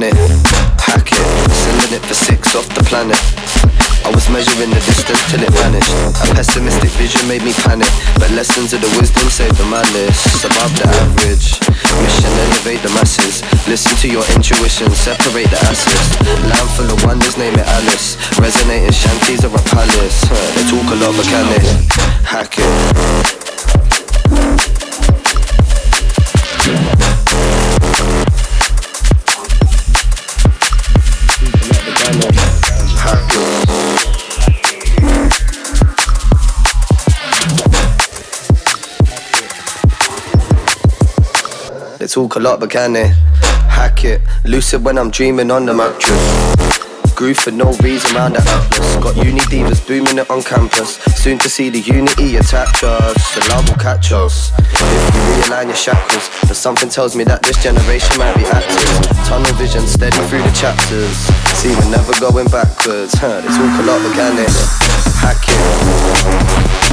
it? Hack it, sending it for six off the planet. I was measuring the distance till it vanished. A pessimistic vision made me panic, but lessons of the wisdom saved the madness. Above the average, mission elevate the masses. Listen to your intuition, talk a lot, but can they hack it? Lucid when I'm dreaming on the mattress. Groove for no reason round the atlas. Got uni divas booming it on campus. Soon to see the unity attach us. The love will catch us. If you realign your shackles, but something tells me that this generation might be active. Tunnel vision steady through the chapters. See, we're never going backwards. Huh, they talk a lot, but can they hack it?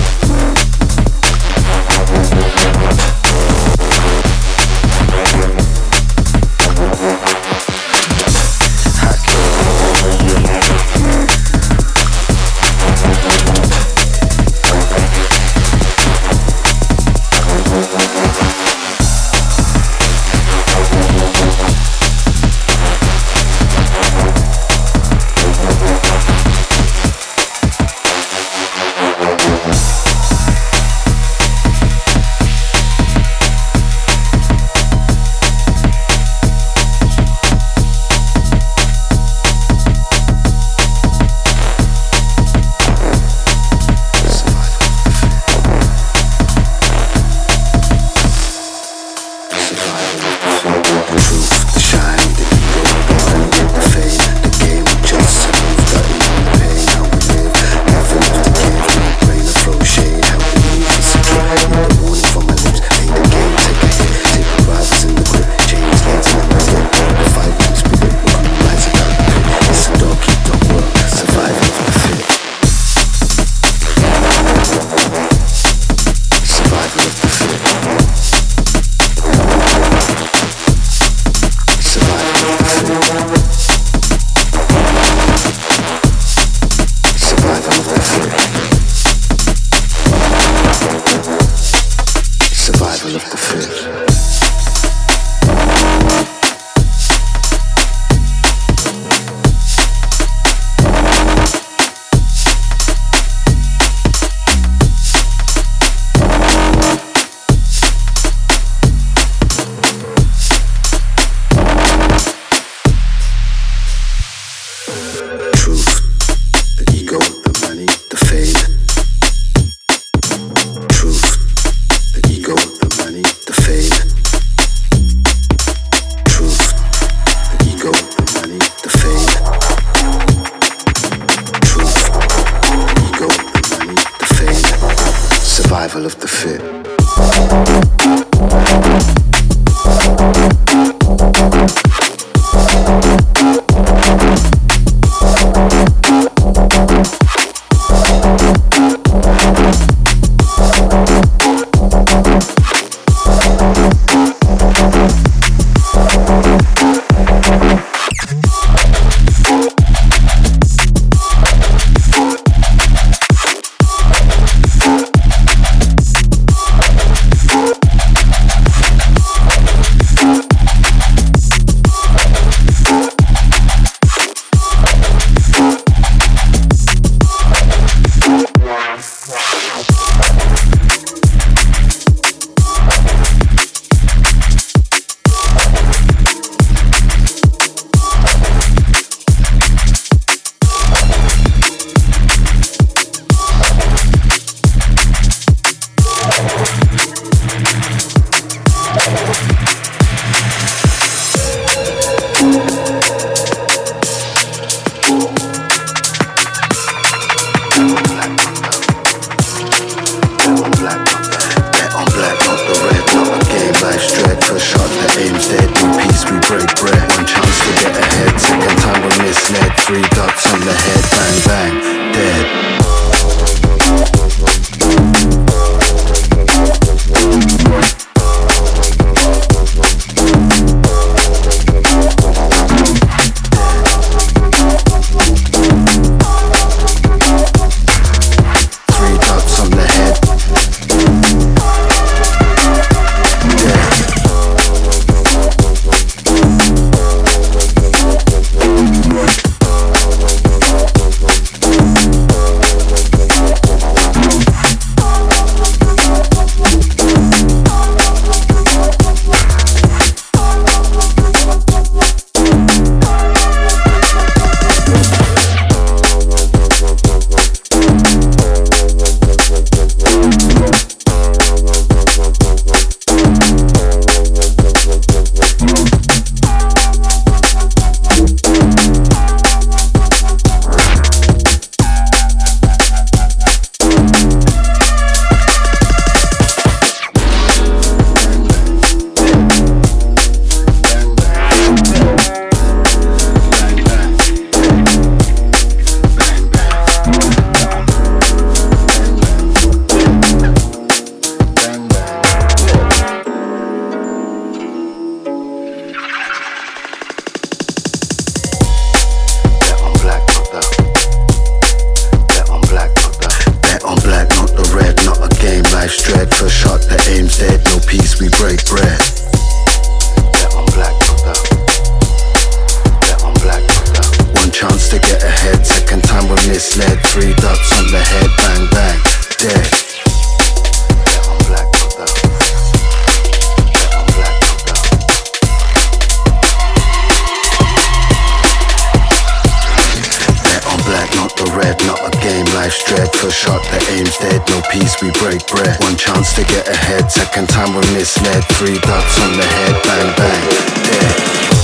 Three dots on the head, So shot, the aim's dead, no peace, we break bread. One chance to get ahead, second time we're misled. Three dots on the head, bang bang, dead.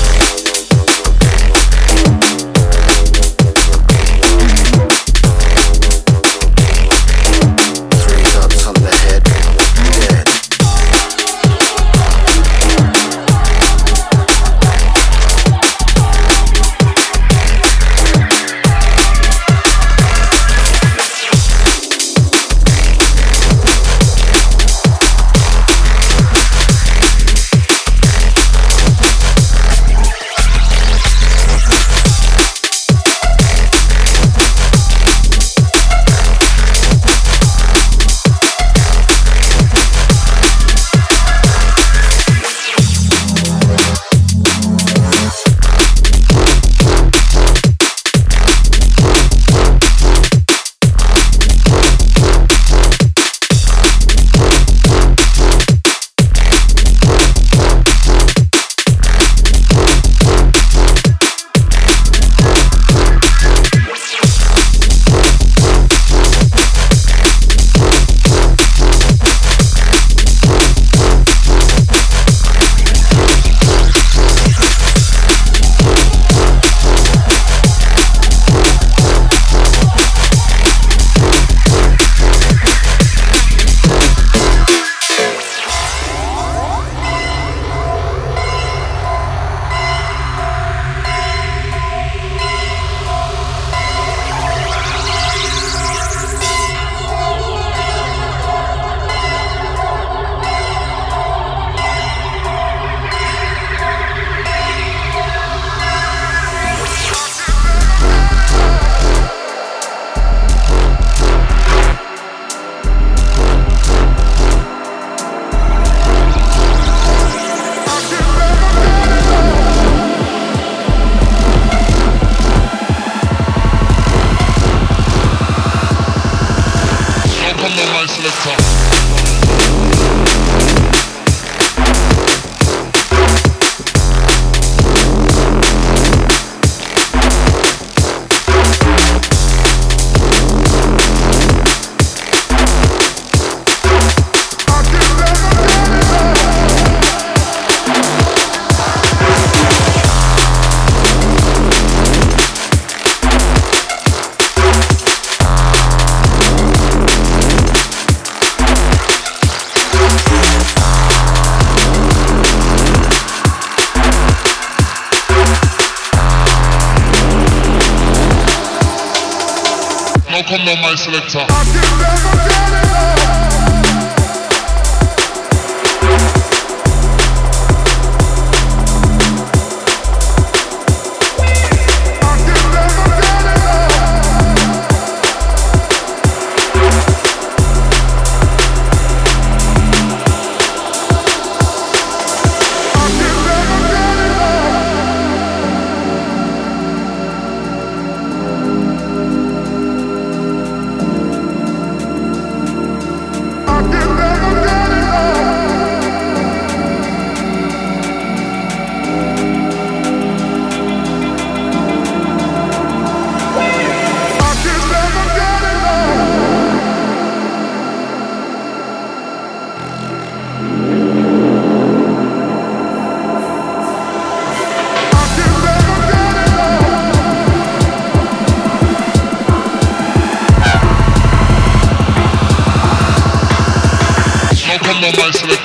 Down my selector.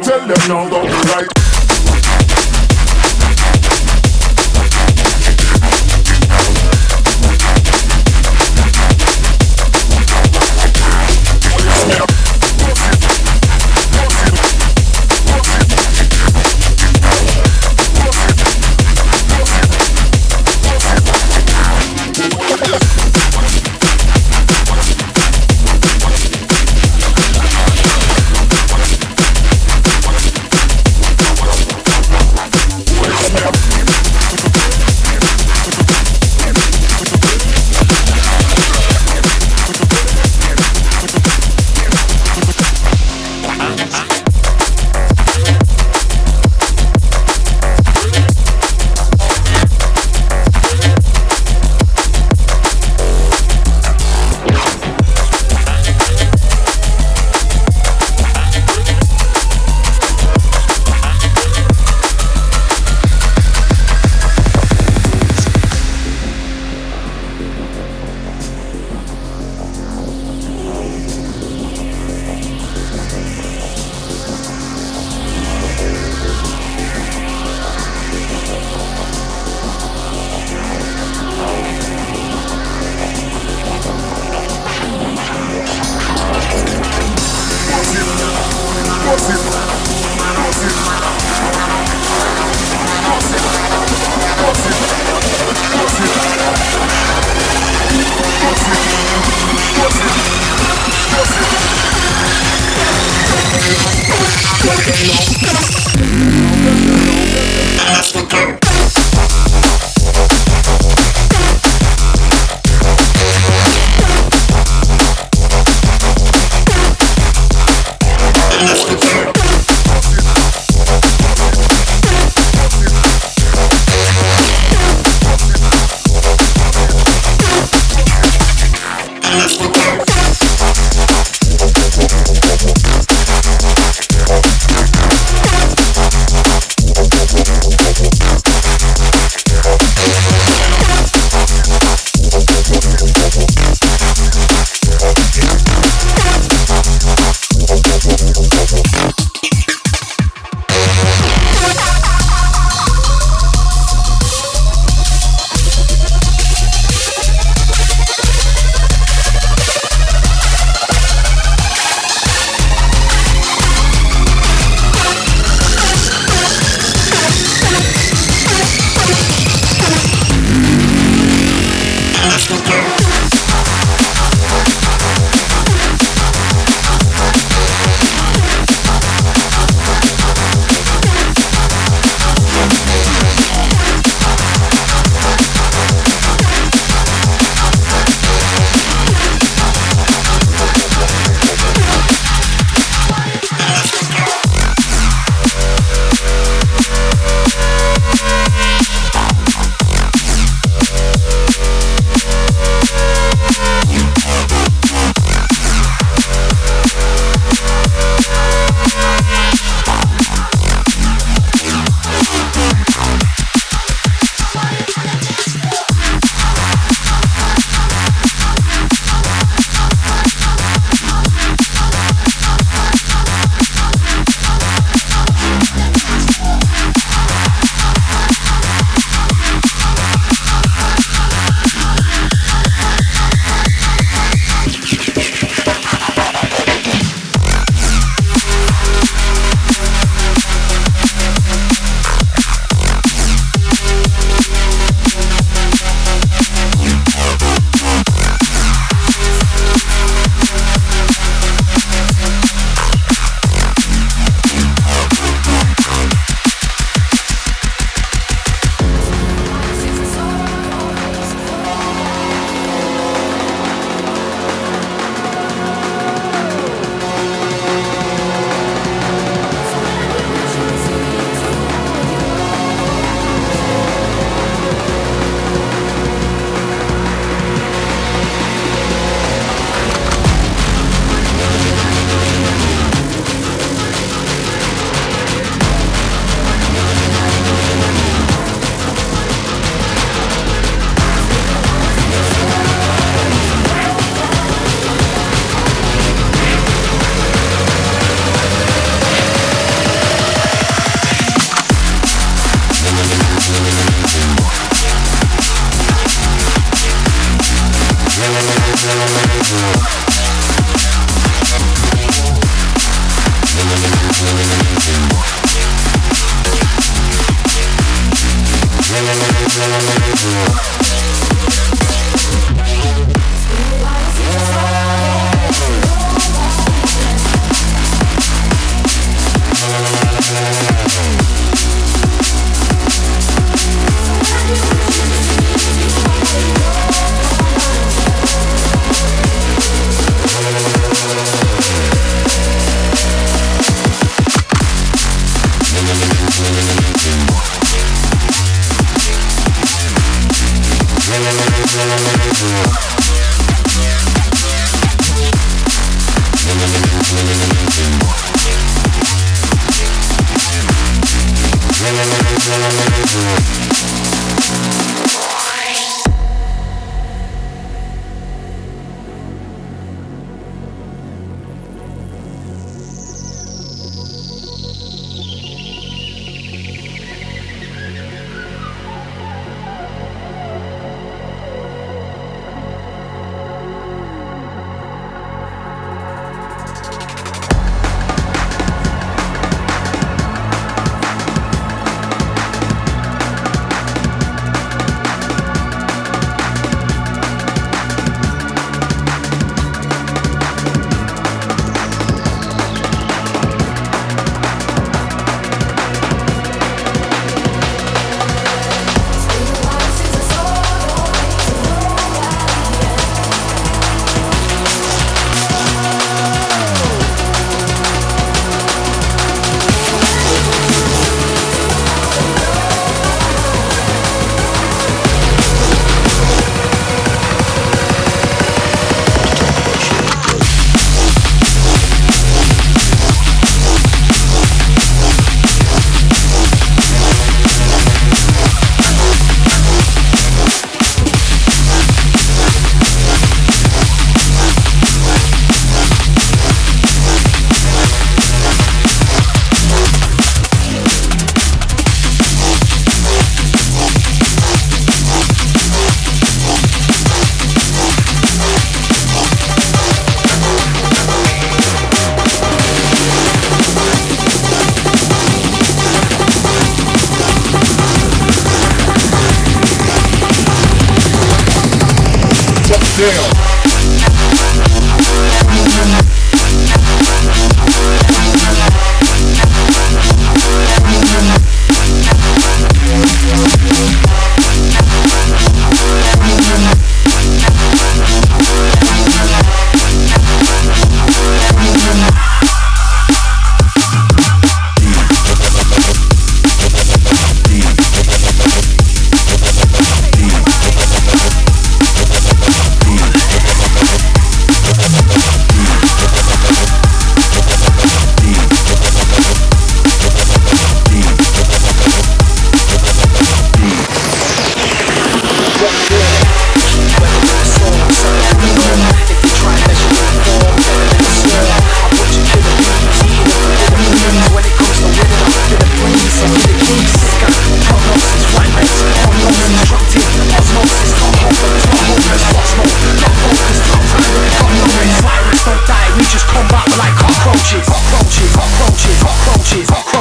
Tell them now, be right. Yeah.